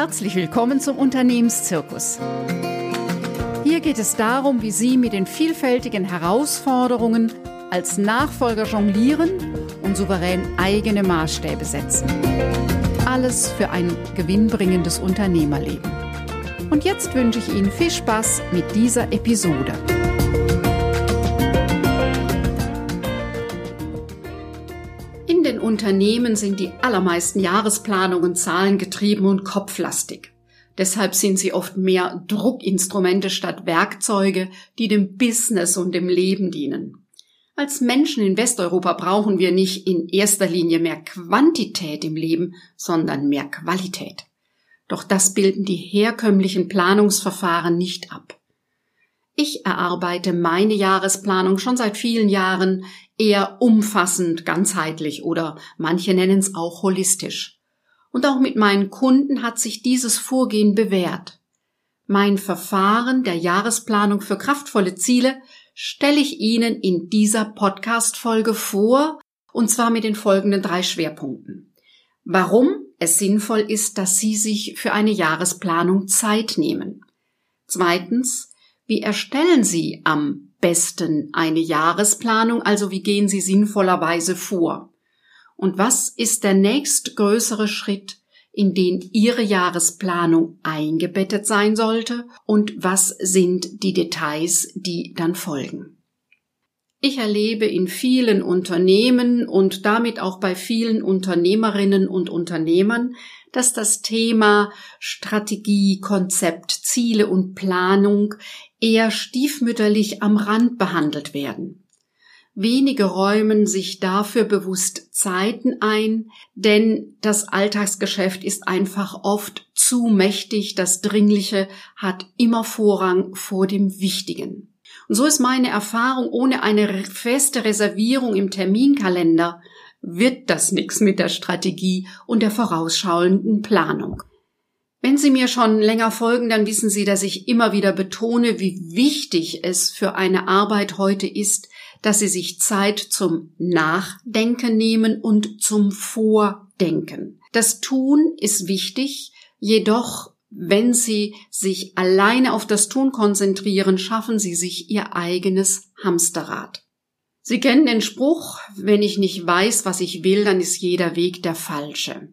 Herzlich willkommen zum Unternehmenszirkus. Hier geht es darum, wie Sie mit den vielfältigen Herausforderungen als Nachfolger jonglieren und souverän eigene Maßstäbe setzen. Alles für ein gewinnbringendes Unternehmerleben. Und jetzt wünsche ich Ihnen viel Spaß mit dieser Episode. Unternehmen sind die allermeisten Jahresplanungen zahlengetrieben und kopflastig. Deshalb sind sie oft mehr Druckinstrumente statt Werkzeuge, die dem Business und dem Leben dienen. Als Menschen in Westeuropa brauchen wir nicht in erster Linie mehr Quantität im Leben, sondern mehr Qualität. Doch das bilden die herkömmlichen Planungsverfahren nicht ab. Ich erarbeite meine Jahresplanung schon seit vielen Jahren eher umfassend, ganzheitlich oder manche nennen es auch holistisch. Und auch mit meinen Kunden hat sich dieses Vorgehen bewährt. Mein Verfahren der Jahresplanung für kraftvolle Ziele stelle ich Ihnen in dieser Podcast-Folge vor, und zwar mit den folgenden drei Schwerpunkten. Warum es sinnvoll ist, dass Sie sich für eine Jahresplanung Zeit nehmen. Zweitens, wie erstellen Sie am besten eine Jahresplanung, also wie gehen Sie sinnvollerweise vor? Und was ist der nächstgrößere Schritt, in den Ihre Jahresplanung eingebettet sein sollte und was sind die Details, die dann folgen? Ich erlebe in vielen Unternehmen und damit auch bei vielen Unternehmerinnen und Unternehmern, dass das Thema Strategie, Konzept, Ziele und Planung eher stiefmütterlich am Rand behandelt werden. Wenige räumen sich dafür bewusst Zeiten ein, denn das Alltagsgeschäft ist einfach oft zu mächtig, das Dringliche hat immer Vorrang vor dem Wichtigen. Und so ist meine Erfahrung, ohne eine feste Reservierung im Terminkalender wird das nichts mit der Strategie und der vorausschauenden Planung. Wenn Sie mir schon länger folgen, dann wissen Sie, dass ich immer wieder betone, wie wichtig es für eine Arbeit heute ist, dass sie sich Zeit zum Nachdenken nehmen und zum Vordenken. Das Tun ist wichtig, jedoch wenn Sie sich alleine auf das Tun konzentrieren, schaffen Sie sich Ihr eigenes Hamsterrad. Sie kennen den Spruch, wenn ich nicht weiß, was ich will, dann ist jeder Weg der falsche.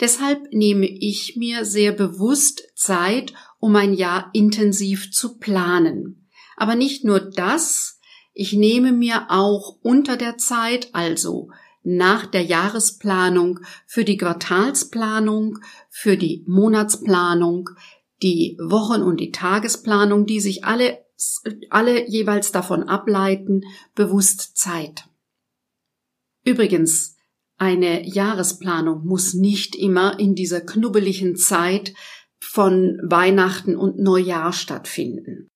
Deshalb nehme ich mir sehr bewusst Zeit, um ein Jahr intensiv zu planen. Aber nicht nur das, ich nehme mir auch unter der Zeit, also nach der Jahresplanung, für die Quartalsplanung, für die Monatsplanung, die Wochen- und die Tagesplanung, die sich alle, alle jeweils davon ableiten, bewusst Zeit. Übrigens, eine Jahresplanung muss nicht immer in dieser knubbeligen Zeit von Weihnachten und Neujahr stattfinden.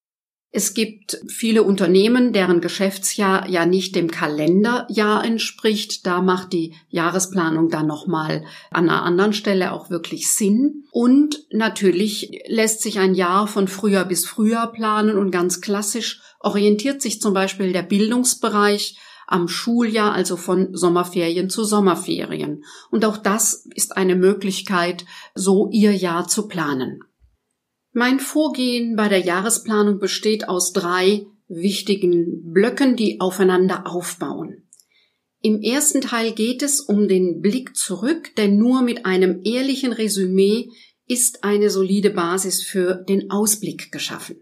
Es gibt viele Unternehmen, deren Geschäftsjahr ja nicht dem Kalenderjahr entspricht. Da macht die Jahresplanung dann nochmal an einer anderen Stelle auch wirklich Sinn. Und natürlich lässt sich ein Jahr von Frühjahr bis Frühjahr planen und ganz klassisch orientiert sich zum Beispiel der Bildungsbereich am Schuljahr, also von Sommerferien zu Sommerferien. Und auch das ist eine Möglichkeit, so ihr Jahr zu planen. Mein Vorgehen bei der Jahresplanung besteht aus drei wichtigen Blöcken, die aufeinander aufbauen. Im ersten Teil geht es um den Blick zurück, denn nur mit einem ehrlichen Resümee ist eine solide Basis für den Ausblick geschaffen.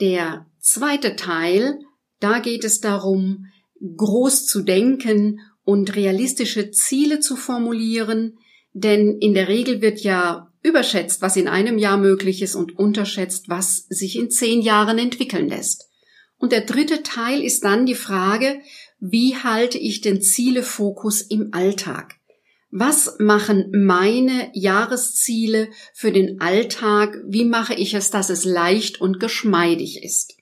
Der zweite Teil, da geht es darum, groß zu denken und realistische Ziele zu formulieren, denn in der Regel wird ja überschätzt, was in einem Jahr möglich ist und unterschätzt, was sich in zehn Jahren entwickeln lässt. Und der dritte Teil ist dann die Frage, wie halte ich den Zielefokus im Alltag? Was machen meine Jahresziele für den Alltag? Wie mache ich es, dass es leicht und geschmeidig ist?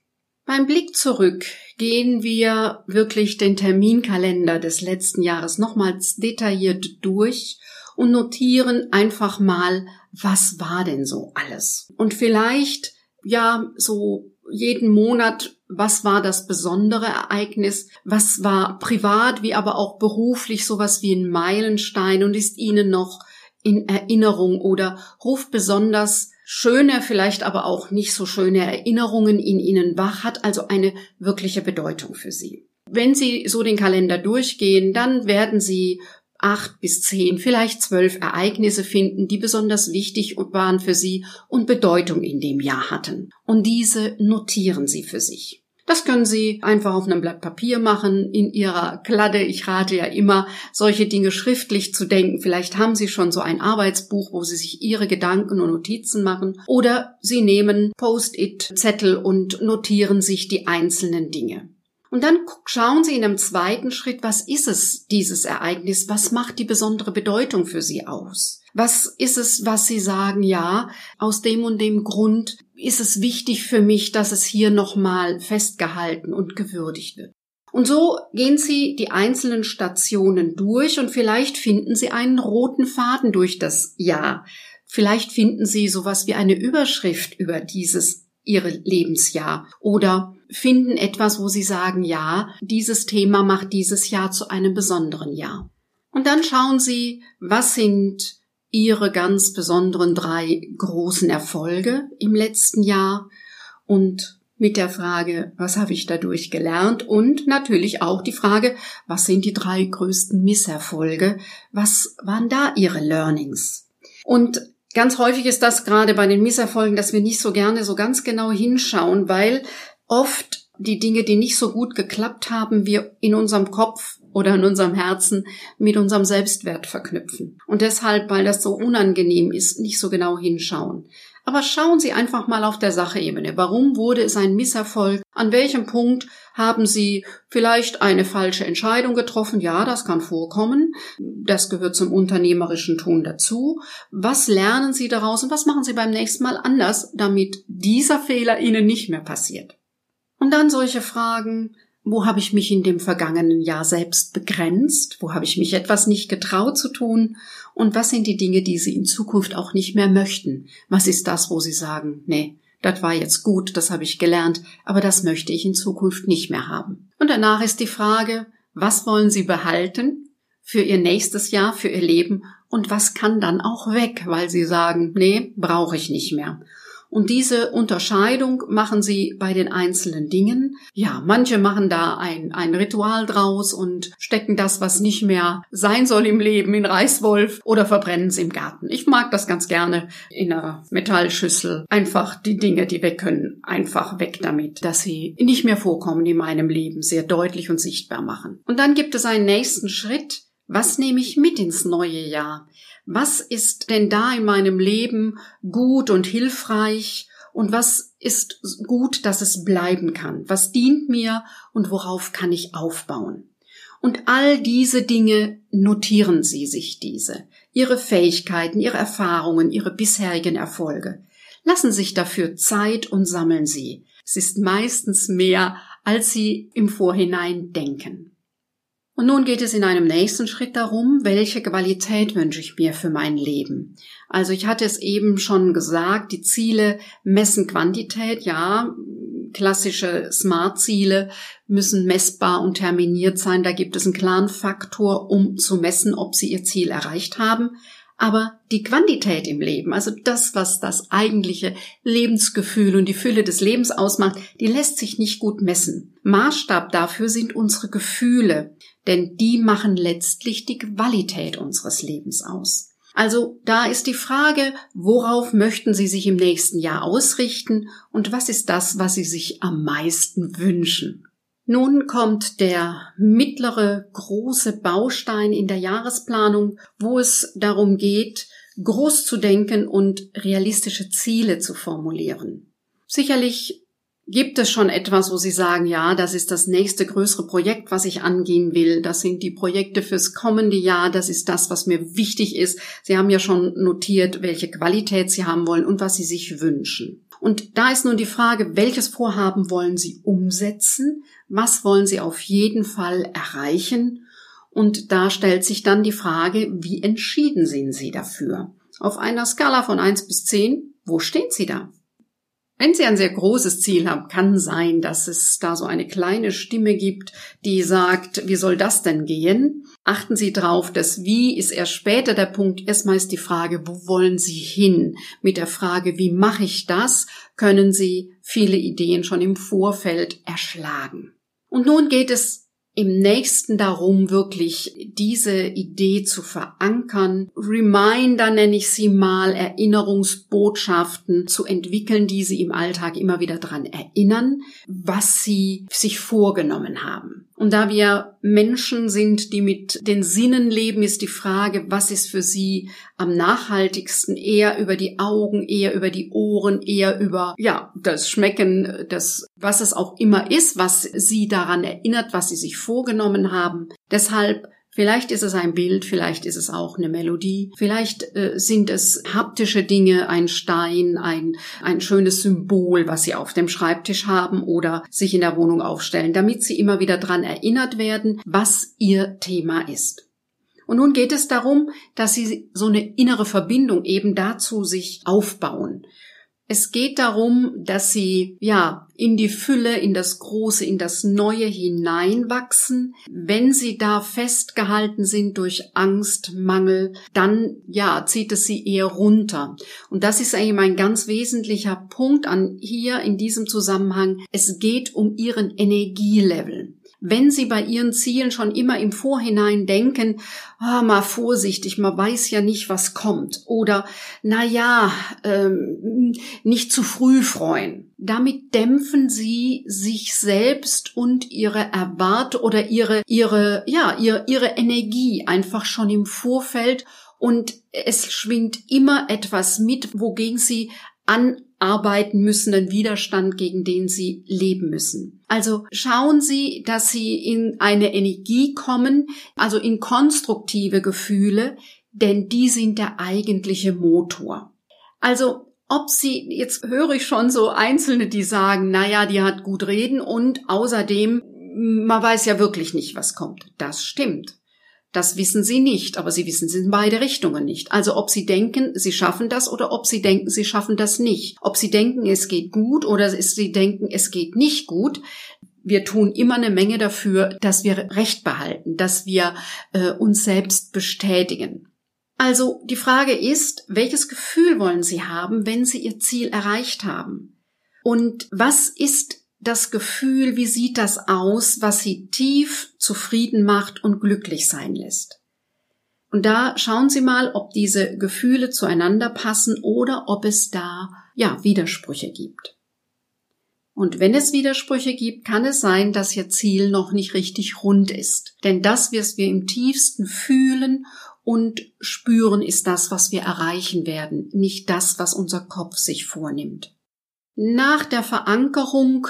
Beim Blick zurück gehen wir wirklich den Terminkalender des letzten Jahres nochmals detailliert durch und notieren einfach mal, was war denn so alles? Und vielleicht, ja, so jeden Monat, was war das besondere Ereignis? Was war privat, wie aber auch beruflich sowas wie ein Meilenstein und ist Ihnen noch in Erinnerung oder ruft besonders schöne, vielleicht aber auch nicht so schöne Erinnerungen in Ihnen wach, hat also eine wirkliche Bedeutung für Sie. Wenn Sie so den Kalender durchgehen, dann werden Sie acht bis zehn, vielleicht zwölf Ereignisse finden, die besonders wichtig waren für Sie und Bedeutung in dem Jahr hatten. Und diese notieren Sie für sich. Das können Sie einfach auf einem Blatt Papier machen, in Ihrer Kladde. Ich rate ja immer, solche Dinge schriftlich zu denken. Vielleicht haben Sie schon so ein Arbeitsbuch, wo Sie sich Ihre Gedanken und Notizen machen. Oder Sie nehmen Post-it-Zettel und notieren sich die einzelnen Dinge. Und dann schauen Sie in einem zweiten Schritt, was ist es, dieses Ereignis? Was macht die besondere Bedeutung für Sie aus? Was ist es, was Sie sagen, ja, aus dem und dem Grund ist es wichtig für mich, dass es hier nochmal festgehalten und gewürdigt wird. Und so gehen Sie die einzelnen Stationen durch und vielleicht finden Sie einen roten Faden durch das Jahr. Vielleicht finden Sie sowas wie eine Überschrift über dieses Ihre Lebensjahr oder finden etwas, wo Sie sagen, ja, dieses Thema macht dieses Jahr zu einem besonderen Jahr. Und dann schauen Sie, was sind Ihre ganz besonderen drei großen Erfolge im letzten Jahr und mit der Frage, was habe ich dadurch gelernt und natürlich auch die Frage, was sind die drei größten Misserfolge, was waren da Ihre Learnings? Und ganz häufig ist das gerade bei den Misserfolgen, dass wir nicht so gerne so ganz genau hinschauen, weil oft die Dinge, die nicht so gut geklappt haben, wir in unserem Kopf oder in unserem Herzen mit unserem Selbstwert verknüpfen. Und deshalb, weil das so unangenehm ist, nicht so genau hinschauen. Aber schauen Sie einfach mal auf der Sachebene. Warum wurde es ein Misserfolg? An welchem Punkt haben Sie vielleicht eine falsche Entscheidung getroffen? Ja, das kann vorkommen. Das gehört zum unternehmerischen Tun dazu. Was lernen Sie daraus und was machen Sie beim nächsten Mal anders, damit dieser Fehler Ihnen nicht mehr passiert? Und dann solche Fragen, wo habe ich mich in dem vergangenen Jahr selbst begrenzt? Wo habe ich mich etwas nicht getraut zu tun? Und was sind die Dinge, die Sie in Zukunft auch nicht mehr möchten? Was ist das, wo Sie sagen, nee, das war jetzt gut, das habe ich gelernt, aber das möchte ich in Zukunft nicht mehr haben. Und danach ist die Frage, was wollen Sie behalten für Ihr nächstes Jahr, für Ihr Leben und was kann dann auch weg, weil Sie sagen, nee, brauche ich nicht mehr. Und diese Unterscheidung machen sie bei den einzelnen Dingen. Ja, manche machen da ein, ein Ritual draus und stecken das, was nicht mehr sein soll im Leben, in Reißwolf oder verbrennen es im Garten. Ich mag das ganz gerne in einer Metallschüssel. Einfach die Dinge, die weg können, einfach weg damit, dass sie nicht mehr vorkommen in meinem Leben, sehr deutlich und sichtbar machen. Und dann gibt es einen nächsten Schritt. Was nehme ich mit ins neue Jahr? was ist denn da in meinem Leben gut und hilfreich und was ist gut, dass es bleiben kann? Was dient mir und worauf kann ich aufbauen? Und all diese Dinge notieren Sie sich diese, Ihre Fähigkeiten, Ihre Erfahrungen, Ihre bisherigen Erfolge. Lassen sich dafür Zeit und sammeln Sie. Es ist meistens mehr, als Sie im Vorhinein denken. Und nun geht es in einem nächsten Schritt darum, welche Qualität wünsche ich mir für mein Leben. Also ich hatte es eben schon gesagt, die Ziele messen Quantität, ja, klassische Smart-Ziele müssen messbar und terminiert sein. Da gibt es einen klaren Faktor, um zu messen, ob sie ihr Ziel erreicht haben. Aber die Quantität im Leben, also das, was das eigentliche Lebensgefühl und die Fülle des Lebens ausmacht, die lässt sich nicht gut messen. Maßstab dafür sind unsere Gefühle, denn die machen letztlich die Qualität unseres Lebens aus. Also da ist die Frage, worauf möchten Sie sich im nächsten Jahr ausrichten und was ist das, was Sie sich am meisten wünschen? Nun kommt der mittlere große Baustein in der Jahresplanung, wo es darum geht, groß zu denken und realistische Ziele zu formulieren. Sicherlich gibt es schon etwas, wo Sie sagen, ja, das ist das nächste größere Projekt, was ich angehen will. Das sind die Projekte fürs kommende Jahr. Das ist das, was mir wichtig ist. Sie haben ja schon notiert, welche Qualität Sie haben wollen und was Sie sich wünschen. Und da ist nun die Frage, welches Vorhaben wollen Sie umsetzen? Was wollen Sie auf jeden Fall erreichen? Und da stellt sich dann die Frage, wie entschieden sind Sie dafür? Auf einer Skala von eins bis zehn, wo stehen Sie da? Wenn Sie ein sehr großes Ziel haben, kann sein, dass es da so eine kleine Stimme gibt, die sagt, wie soll das denn gehen? Achten Sie drauf, das Wie ist erst später der Punkt. Erstmal ist die Frage, wo wollen Sie hin? Mit der Frage, wie mache ich das, können Sie viele Ideen schon im Vorfeld erschlagen. Und nun geht es im nächsten darum, wirklich diese Idee zu verankern, Reminder nenne ich sie mal, Erinnerungsbotschaften zu entwickeln, die sie im Alltag immer wieder daran erinnern, was sie sich vorgenommen haben. Und da wir Menschen sind, die mit den Sinnen leben, ist die Frage, was ist für sie am nachhaltigsten? Eher über die Augen, eher über die Ohren, eher über, ja, das Schmecken, das, was es auch immer ist, was sie daran erinnert, was sie sich vorgenommen haben. Deshalb Vielleicht ist es ein Bild, vielleicht ist es auch eine Melodie, vielleicht äh, sind es haptische Dinge, ein Stein, ein, ein schönes Symbol, was Sie auf dem Schreibtisch haben oder sich in der Wohnung aufstellen, damit Sie immer wieder dran erinnert werden, was Ihr Thema ist. Und nun geht es darum, dass Sie so eine innere Verbindung eben dazu sich aufbauen. Es geht darum, dass sie, ja, in die Fülle, in das Große, in das Neue hineinwachsen. Wenn sie da festgehalten sind durch Angst, Mangel, dann, ja, zieht es sie eher runter. Und das ist eigentlich ein ganz wesentlicher Punkt an hier in diesem Zusammenhang. Es geht um ihren Energielevel wenn Sie bei Ihren Zielen schon immer im Vorhinein denken, ah, mal vorsichtig, man weiß ja nicht, was kommt, oder na ja, ähm, nicht zu früh freuen. Damit dämpfen Sie sich selbst und Ihre Erwarte oder Ihre Ihre ja ihre Ihre Energie einfach schon im Vorfeld und es schwingt immer etwas mit, wogegen Sie anarbeiten müssen, einen Widerstand, gegen den sie leben müssen. Also schauen Sie, dass Sie in eine Energie kommen, also in konstruktive Gefühle, denn die sind der eigentliche Motor. Also ob sie, jetzt höre ich schon so Einzelne, die sagen, naja, die hat gut reden und außerdem, man weiß ja wirklich nicht, was kommt. Das stimmt. Das wissen sie nicht, aber sie wissen es in beide Richtungen nicht. Also ob sie denken, sie schaffen das oder ob sie denken, sie schaffen das nicht. Ob sie denken, es geht gut oder sie denken, es geht nicht gut. Wir tun immer eine Menge dafür, dass wir Recht behalten, dass wir äh, uns selbst bestätigen. Also die Frage ist, welches Gefühl wollen Sie haben, wenn Sie Ihr Ziel erreicht haben? Und was ist das Gefühl, wie sieht das aus, was sie tief zufrieden macht und glücklich sein lässt. Und da schauen Sie mal, ob diese Gefühle zueinander passen oder ob es da, ja, Widersprüche gibt. Und wenn es Widersprüche gibt, kann es sein, dass Ihr Ziel noch nicht richtig rund ist. Denn das, was wir im tiefsten fühlen und spüren, ist das, was wir erreichen werden, nicht das, was unser Kopf sich vornimmt. Nach der Verankerung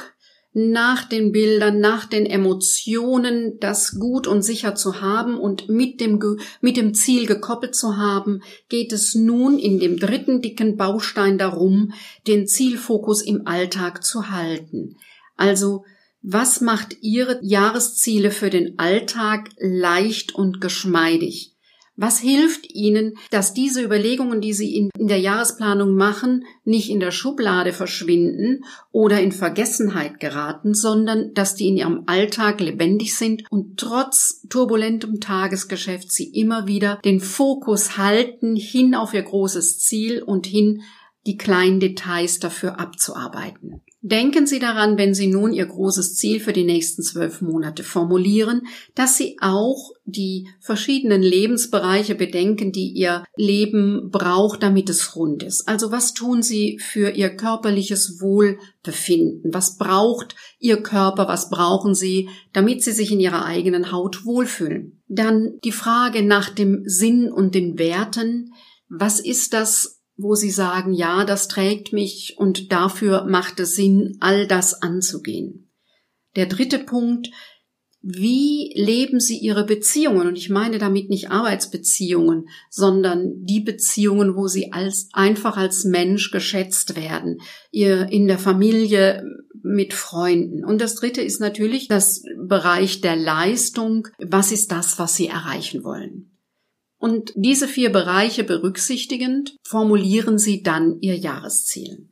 nach den Bildern, nach den Emotionen, das gut und sicher zu haben und mit dem, mit dem Ziel gekoppelt zu haben, geht es nun in dem dritten dicken Baustein darum, den Zielfokus im Alltag zu halten. Also, was macht Ihre Jahresziele für den Alltag leicht und geschmeidig? Was hilft Ihnen, dass diese Überlegungen, die Sie in, der Jahresplanung machen, nicht in der Schublade verschwinden oder in Vergessenheit geraten, sondern dass die in Ihrem Alltag lebendig sind und trotz turbulentem Tagesgeschäft Sie immer wieder den Fokus halten hin auf Ihr großes Ziel und hin die kleinen Details dafür abzuarbeiten. Denken Sie daran, wenn Sie nun Ihr großes Ziel für die nächsten zwölf Monate formulieren, dass Sie auch die verschiedenen Lebensbereiche bedenken, die Ihr Leben braucht, damit es rund ist. Also was tun Sie für Ihr körperliches Wohlbefinden? Was braucht Ihr Körper? Was brauchen Sie, damit Sie sich in Ihrer eigenen Haut wohlfühlen? Dann die Frage nach dem Sinn und den Werten. Was ist das, wo sie sagen, ja, das trägt mich und dafür macht es Sinn, all das anzugehen. Der dritte Punkt, wie leben Sie Ihre Beziehungen? Und ich meine damit nicht Arbeitsbeziehungen, sondern die Beziehungen, wo Sie als, einfach als Mensch geschätzt werden. Ihr in der Familie mit Freunden. Und das dritte ist natürlich das Bereich der Leistung. Was ist das, was Sie erreichen wollen? Und diese vier Bereiche berücksichtigend formulieren Sie dann Ihr Jahresziel.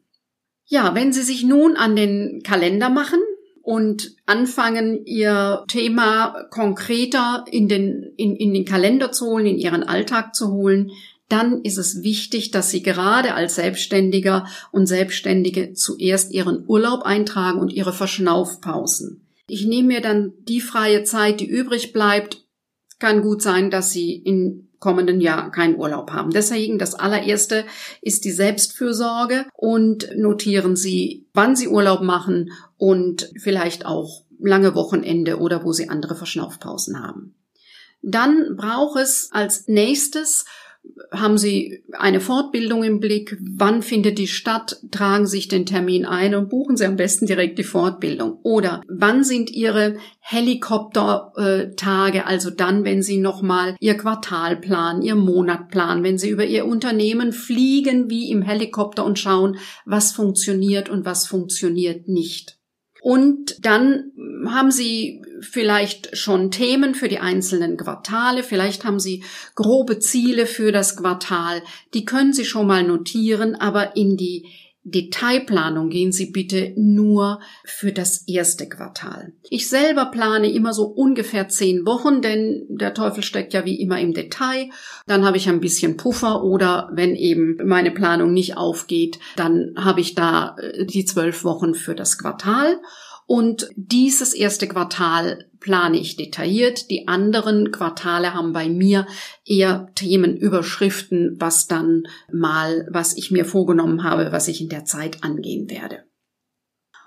Ja, wenn Sie sich nun an den Kalender machen und anfangen, Ihr Thema konkreter in den, in, in den Kalender zu holen, in Ihren Alltag zu holen, dann ist es wichtig, dass Sie gerade als Selbstständiger und Selbstständige zuerst Ihren Urlaub eintragen und Ihre Verschnaufpausen. Ich nehme mir dann die freie Zeit, die übrig bleibt. Kann gut sein, dass Sie im kommenden Jahr keinen Urlaub haben. Deswegen das allererste ist die Selbstfürsorge und notieren Sie, wann Sie Urlaub machen und vielleicht auch lange Wochenende oder wo Sie andere Verschnaufpausen haben. Dann braucht es als nächstes haben Sie eine Fortbildung im Blick? Wann findet die statt? Tragen Sie sich den Termin ein und buchen Sie am besten direkt die Fortbildung. Oder wann sind Ihre Helikoptertage? Also dann, wenn Sie nochmal Ihr Quartal planen, Ihr Monat planen, wenn Sie über Ihr Unternehmen fliegen wie im Helikopter und schauen, was funktioniert und was funktioniert nicht. Und dann haben Sie vielleicht schon Themen für die einzelnen Quartale, vielleicht haben Sie grobe Ziele für das Quartal, die können Sie schon mal notieren, aber in die Detailplanung gehen Sie bitte nur für das erste Quartal. Ich selber plane immer so ungefähr zehn Wochen, denn der Teufel steckt ja wie immer im Detail. Dann habe ich ein bisschen Puffer oder wenn eben meine Planung nicht aufgeht, dann habe ich da äh, die zwölf Wochen für das Quartal. Und dieses erste Quartal plane ich detailliert. Die anderen Quartale haben bei mir eher Themenüberschriften, was dann mal, was ich mir vorgenommen habe, was ich in der Zeit angehen werde.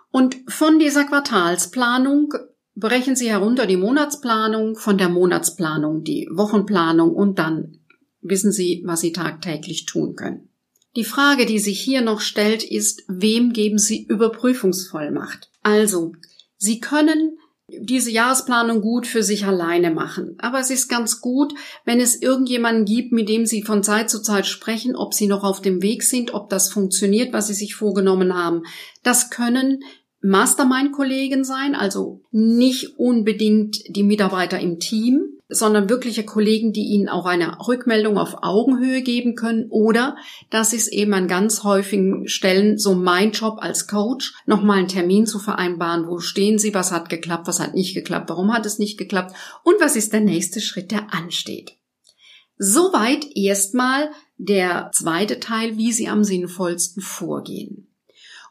Und von dieser Quartalsplanung brechen Sie herunter die Monatsplanung, von der Monatsplanung die Wochenplanung und dann wissen Sie, was Sie tagtäglich tun können. Die Frage, die sich hier noch stellt, ist, wem geben Sie Überprüfungsvollmacht? Also, Sie können diese Jahresplanung gut für sich alleine machen. Aber es ist ganz gut, wenn es irgendjemanden gibt, mit dem Sie von Zeit zu Zeit sprechen, ob Sie noch auf dem Weg sind, ob das funktioniert, was Sie sich vorgenommen haben. Das können Mastermind-Kollegen sein, also nicht unbedingt die Mitarbeiter im Team, sondern wirkliche Kollegen, die Ihnen auch eine Rückmeldung auf Augenhöhe geben können oder das ist eben an ganz häufigen Stellen so mein Job als Coach, nochmal einen Termin zu vereinbaren, wo stehen Sie, was hat geklappt, was hat nicht geklappt, warum hat es nicht geklappt? Und was ist der nächste Schritt, der ansteht. Soweit erstmal der zweite Teil, wie Sie am sinnvollsten vorgehen.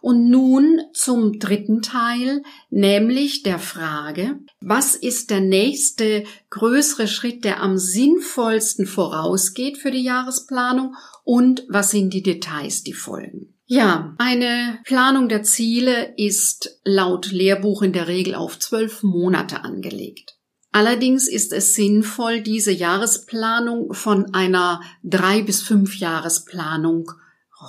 Und nun zum dritten Teil, nämlich der Frage, was ist der nächste größere Schritt, der am sinnvollsten vorausgeht für die Jahresplanung und was sind die Details, die folgen. Ja, eine Planung der Ziele ist laut Lehrbuch in der Regel auf zwölf Monate angelegt. Allerdings ist es sinnvoll, diese Jahresplanung von einer drei bis fünf Jahresplanung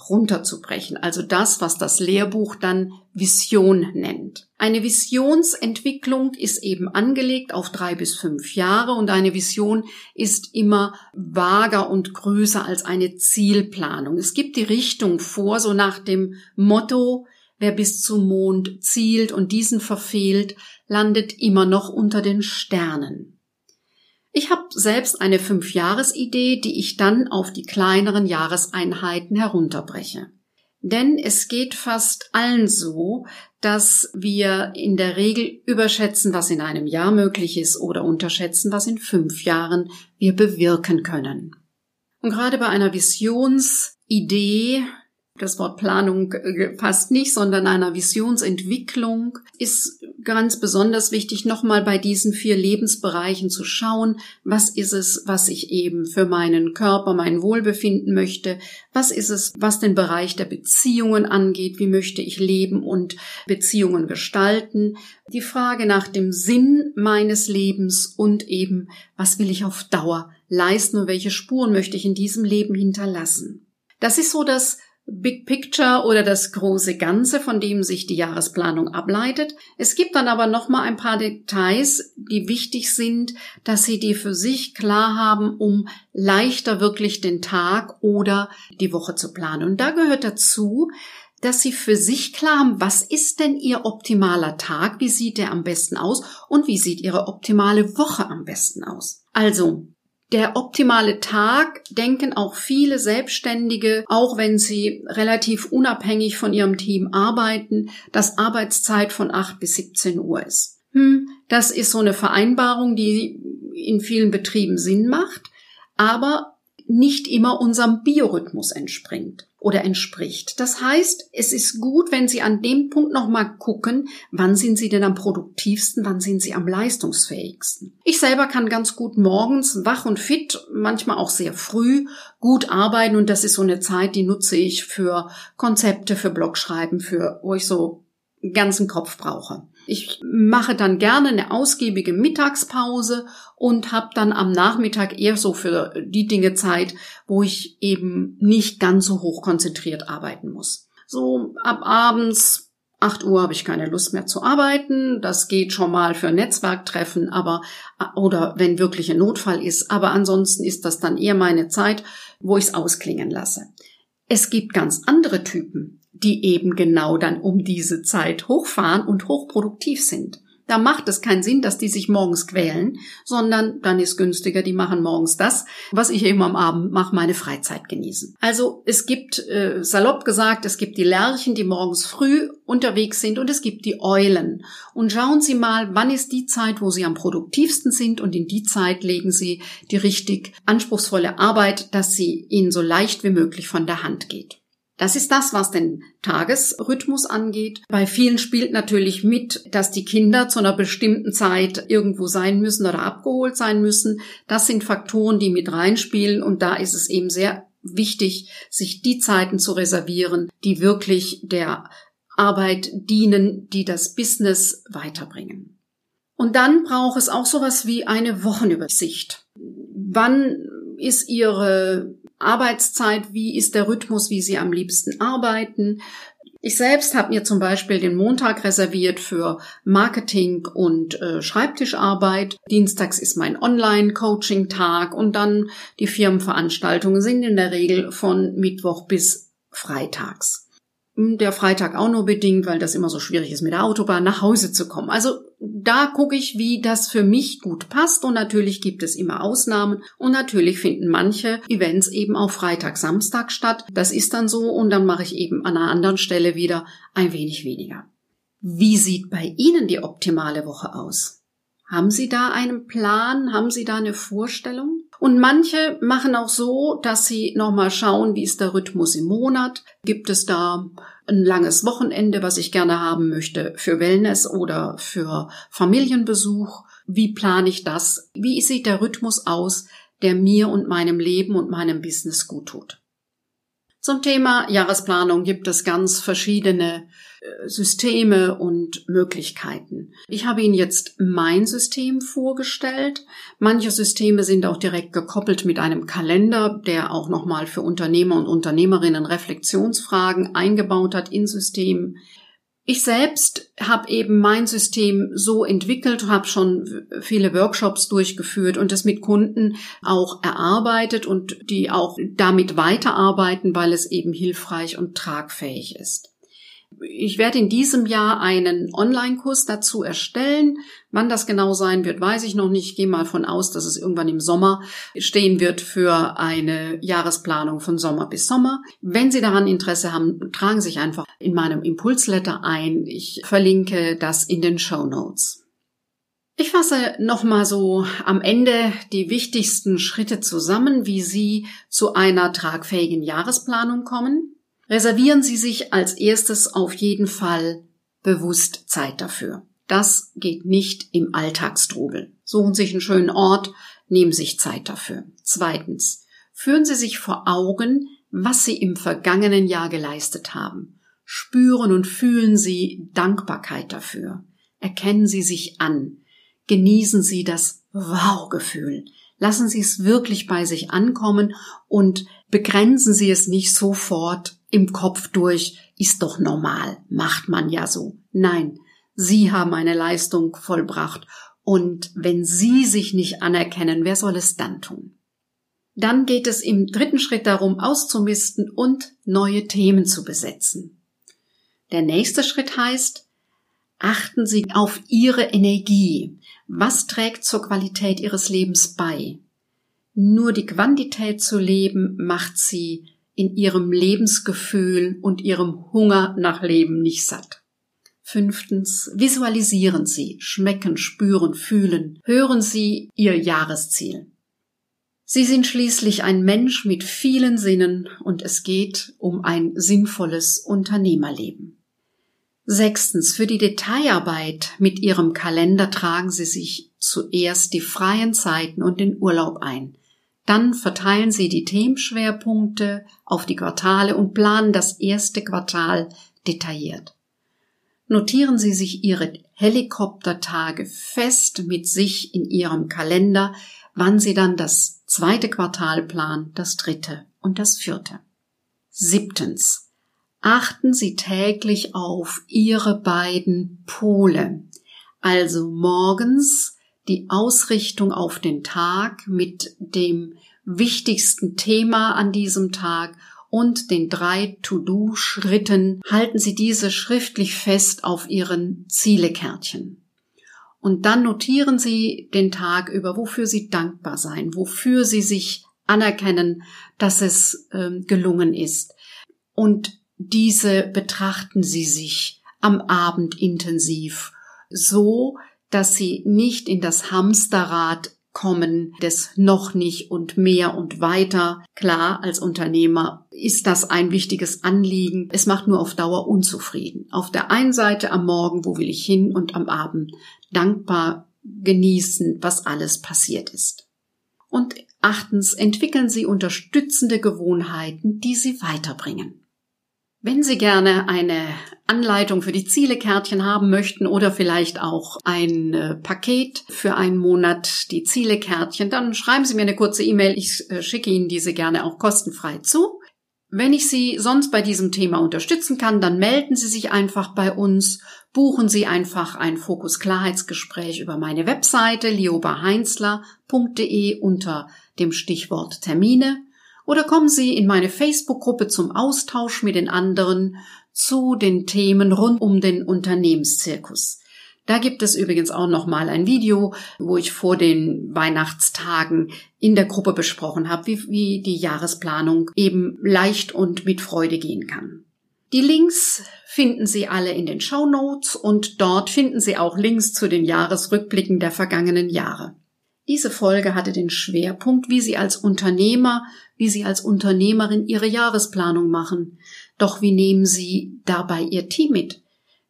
runterzubrechen. Also das, was das Lehrbuch dann Vision nennt. Eine Visionsentwicklung ist eben angelegt auf drei bis fünf Jahre und eine Vision ist immer vager und größer als eine Zielplanung. Es gibt die Richtung vor, so nach dem Motto, wer bis zum Mond zielt und diesen verfehlt, landet immer noch unter den Sternen. Ich habe selbst eine Fünfjahresidee, die ich dann auf die kleineren Jahreseinheiten herunterbreche. Denn es geht fast allen so, dass wir in der Regel überschätzen, was in einem Jahr möglich ist oder unterschätzen, was in fünf Jahren wir bewirken können. Und gerade bei einer Visionsidee das Wort Planung äh, passt nicht, sondern einer Visionsentwicklung ist ganz besonders wichtig, nochmal bei diesen vier Lebensbereichen zu schauen, was ist es, was ich eben für meinen Körper, mein Wohlbefinden möchte, was ist es, was den Bereich der Beziehungen angeht, wie möchte ich leben und Beziehungen gestalten, die Frage nach dem Sinn meines Lebens und eben, was will ich auf Dauer leisten und welche Spuren möchte ich in diesem Leben hinterlassen. Das ist so das Big Picture oder das große Ganze, von dem sich die Jahresplanung ableitet. Es gibt dann aber noch mal ein paar Details, die wichtig sind, dass Sie die für sich klar haben, um leichter wirklich den Tag oder die Woche zu planen. Und da gehört dazu, dass Sie für sich klar haben, was ist denn Ihr optimaler Tag, wie sieht der am besten aus und wie sieht Ihre optimale Woche am besten aus. Also, Der optimale Tag denken auch viele Selbstständige, auch wenn sie relativ unabhängig von ihrem Team arbeiten, dass Arbeitszeit von 8 bis 17 Uhr ist. Hm, das ist so eine Vereinbarung, die in vielen Betrieben Sinn macht, aber nicht immer unserem Biorhythmus entspringt oder entspricht. Das heißt, es ist gut, wenn Sie an dem Punkt nochmal gucken, wann sind Sie denn am produktivsten, wann sind Sie am leistungsfähigsten. Ich selber kann ganz gut morgens wach und fit, manchmal auch sehr früh, gut arbeiten und das ist so eine Zeit, die nutze ich für Konzepte, für Blogschreiben, für, wo ich so ganzen Kopf brauche. Ich mache dann gerne eine ausgiebige Mittagspause und habe dann am Nachmittag eher so für die Dinge Zeit, wo ich eben nicht ganz so hoch konzentriert arbeiten muss. So ab abends 8 Uhr habe ich keine Lust mehr zu arbeiten. Das geht schon mal für Netzwerktreffen, aber oder wenn wirklich ein Notfall ist. Aber ansonsten ist das dann eher meine Zeit, wo ich es ausklingen lasse. Es gibt ganz andere Typen die eben genau dann um diese Zeit hochfahren und hochproduktiv sind. Da macht es keinen Sinn, dass die sich morgens quälen, sondern dann ist günstiger, die machen morgens das, was ich eben am Abend mache, meine Freizeit genießen. Also es gibt, äh, salopp gesagt, es gibt die Lerchen, die morgens früh unterwegs sind und es gibt die Eulen. Und schauen Sie mal, wann ist die Zeit, wo Sie am produktivsten sind und in die Zeit legen Sie die richtig anspruchsvolle Arbeit, dass sie Ihnen so leicht wie möglich von der Hand geht. Das ist das, was den Tagesrhythmus angeht. Bei vielen spielt natürlich mit, dass die Kinder zu einer bestimmten Zeit irgendwo sein müssen oder abgeholt sein müssen. Das sind Faktoren, die mit reinspielen und da ist es eben sehr wichtig, sich die Zeiten zu reservieren, die wirklich der Arbeit dienen, die das Business weiterbringen. Und dann braucht es auch sowas wie eine Wochenübersicht. Wann ist Ihre Arbeitszeit, wie ist der Rhythmus, wie Sie am liebsten arbeiten. Ich selbst habe mir zum Beispiel den Montag reserviert für Marketing und äh, Schreibtischarbeit. Dienstags ist mein Online-Coaching-Tag und dann die Firmenveranstaltungen sind in der Regel von Mittwoch bis Freitags. Hm, der Freitag auch nur bedingt, weil das immer so schwierig ist, mit der Autobahn nach Hause zu kommen. Also da gucke ich, wie das für mich gut passt und natürlich gibt es immer Ausnahmen und natürlich finden manche Events eben auch Freitag, Samstag statt. Das ist dann so und dann mache ich eben an einer anderen Stelle wieder ein wenig weniger. Wie sieht bei Ihnen die optimale Woche aus? Haben Sie da einen Plan? Haben Sie da eine Vorstellung? Und manche machen auch so, dass sie nochmal schauen, wie ist der Rhythmus im Monat? Gibt es da ein langes Wochenende, was ich gerne haben möchte für Wellness oder für Familienbesuch? Wie plane ich das? Wie sieht der Rhythmus aus, der mir und meinem Leben und meinem Business gut tut? Zum Thema Jahresplanung gibt es ganz verschiedene äh, Systeme und Möglichkeiten. Ich habe Ihnen jetzt mein System vorgestellt. Manche Systeme sind auch direkt gekoppelt mit einem Kalender, der auch nochmal für Unternehmer und Unternehmerinnen Reflexionsfragen eingebaut hat in Systemen. Ich selbst habe eben mein System so entwickelt, habe schon viele Workshops durchgeführt und das mit Kunden auch erarbeitet und die auch damit weiterarbeiten, weil es eben hilfreich und tragfähig ist. Ich werde in diesem Jahr einen Online-Kurs dazu erstellen. Wann das genau sein wird, weiß ich noch nicht. Ich gehe mal von aus, dass es irgendwann im Sommer stehen wird für eine Jahresplanung von Sommer bis Sommer. Wenn Sie daran Interesse haben, tragen Sie sich einfach in meinem Impulsletter ein. Ich verlinke das in den Show Notes. Ich fasse nochmal so am Ende die wichtigsten Schritte zusammen, wie Sie zu einer tragfähigen Jahresplanung kommen. Reservieren Sie sich als erstes auf jeden Fall bewusst Zeit dafür. Das geht nicht im Alltagstrubel. Suchen sich einen schönen Ort, nehmen sich Zeit dafür. Zweitens, führen Sie sich vor Augen, was Sie im vergangenen Jahr geleistet haben. Spüren und fühlen Sie Dankbarkeit dafür. Erkennen Sie sich an. Genießen Sie das Wow-Gefühl. Lassen Sie es wirklich bei sich ankommen und begrenzen Sie es nicht sofort im Kopf durch, ist doch normal, macht man ja so. Nein, Sie haben eine Leistung vollbracht und wenn Sie sich nicht anerkennen, wer soll es dann tun? Dann geht es im dritten Schritt darum, auszumisten und neue Themen zu besetzen. Der nächste Schritt heißt, achten Sie auf Ihre Energie. Was trägt zur Qualität Ihres Lebens bei? Nur die Quantität zu leben macht sie in ihrem Lebensgefühl und ihrem Hunger nach Leben nicht satt. Fünftens, visualisieren Sie, schmecken, spüren, fühlen, hören Sie Ihr Jahresziel. Sie sind schließlich ein Mensch mit vielen Sinnen und es geht um ein sinnvolles Unternehmerleben. Sechstens, für die Detailarbeit mit Ihrem Kalender tragen Sie sich zuerst die freien Zeiten und den Urlaub ein. Dann verteilen Sie die Themenschwerpunkte auf die Quartale und planen das erste Quartal detailliert. Notieren Sie sich Ihre Helikoptertage fest mit sich in Ihrem Kalender, wann Sie dann das zweite Quartal planen, das dritte und das vierte. Siebtens. Achten Sie täglich auf Ihre beiden Pole. Also morgens die Ausrichtung auf den Tag mit dem wichtigsten Thema an diesem Tag und den drei To-Do-Schritten halten Sie diese schriftlich fest auf Ihren Zielekärtchen. Und dann notieren Sie den Tag über, wofür Sie dankbar sein, wofür Sie sich anerkennen, dass es äh, gelungen ist. Und diese betrachten Sie sich am Abend intensiv, so dass Sie nicht in das Hamsterrad kommen des noch nicht und mehr und weiter. Klar, als Unternehmer ist das ein wichtiges Anliegen. Es macht nur auf Dauer unzufrieden. Auf der einen Seite am Morgen, wo will ich hin und am Abend dankbar genießen, was alles passiert ist. Und achtens, entwickeln Sie unterstützende Gewohnheiten, die Sie weiterbringen. Wenn Sie gerne eine Anleitung für die Zielekärtchen haben möchten oder vielleicht auch ein äh, Paket für einen Monat die Zielekärtchen, dann schreiben Sie mir eine kurze E-Mail. Ich äh, schicke Ihnen diese gerne auch kostenfrei zu. Wenn ich Sie sonst bei diesem Thema unterstützen kann, dann melden Sie sich einfach bei uns, buchen Sie einfach ein Fokus-Klarheitsgespräch über meine Webseite liobaheinzler.de unter dem Stichwort Termine oder kommen Sie in meine Facebook-Gruppe zum Austausch mit den anderen zu den Themen rund um den Unternehmenszirkus. Da gibt es übrigens auch noch mal ein Video, wo ich vor den Weihnachtstagen in der Gruppe besprochen habe, wie, wie die Jahresplanung eben leicht und mit Freude gehen kann. Die Links finden Sie alle in den Show Notes und dort finden Sie auch Links zu den Jahresrückblicken der vergangenen Jahre. Diese Folge hatte den Schwerpunkt, wie Sie als Unternehmer, wie Sie als Unternehmerin Ihre Jahresplanung machen. Doch wie nehmen Sie dabei Ihr Team mit?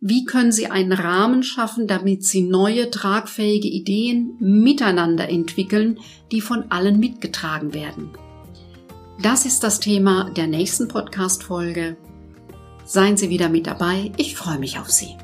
Wie können Sie einen Rahmen schaffen, damit Sie neue, tragfähige Ideen miteinander entwickeln, die von allen mitgetragen werden? Das ist das Thema der nächsten Podcast-Folge. Seien Sie wieder mit dabei. Ich freue mich auf Sie.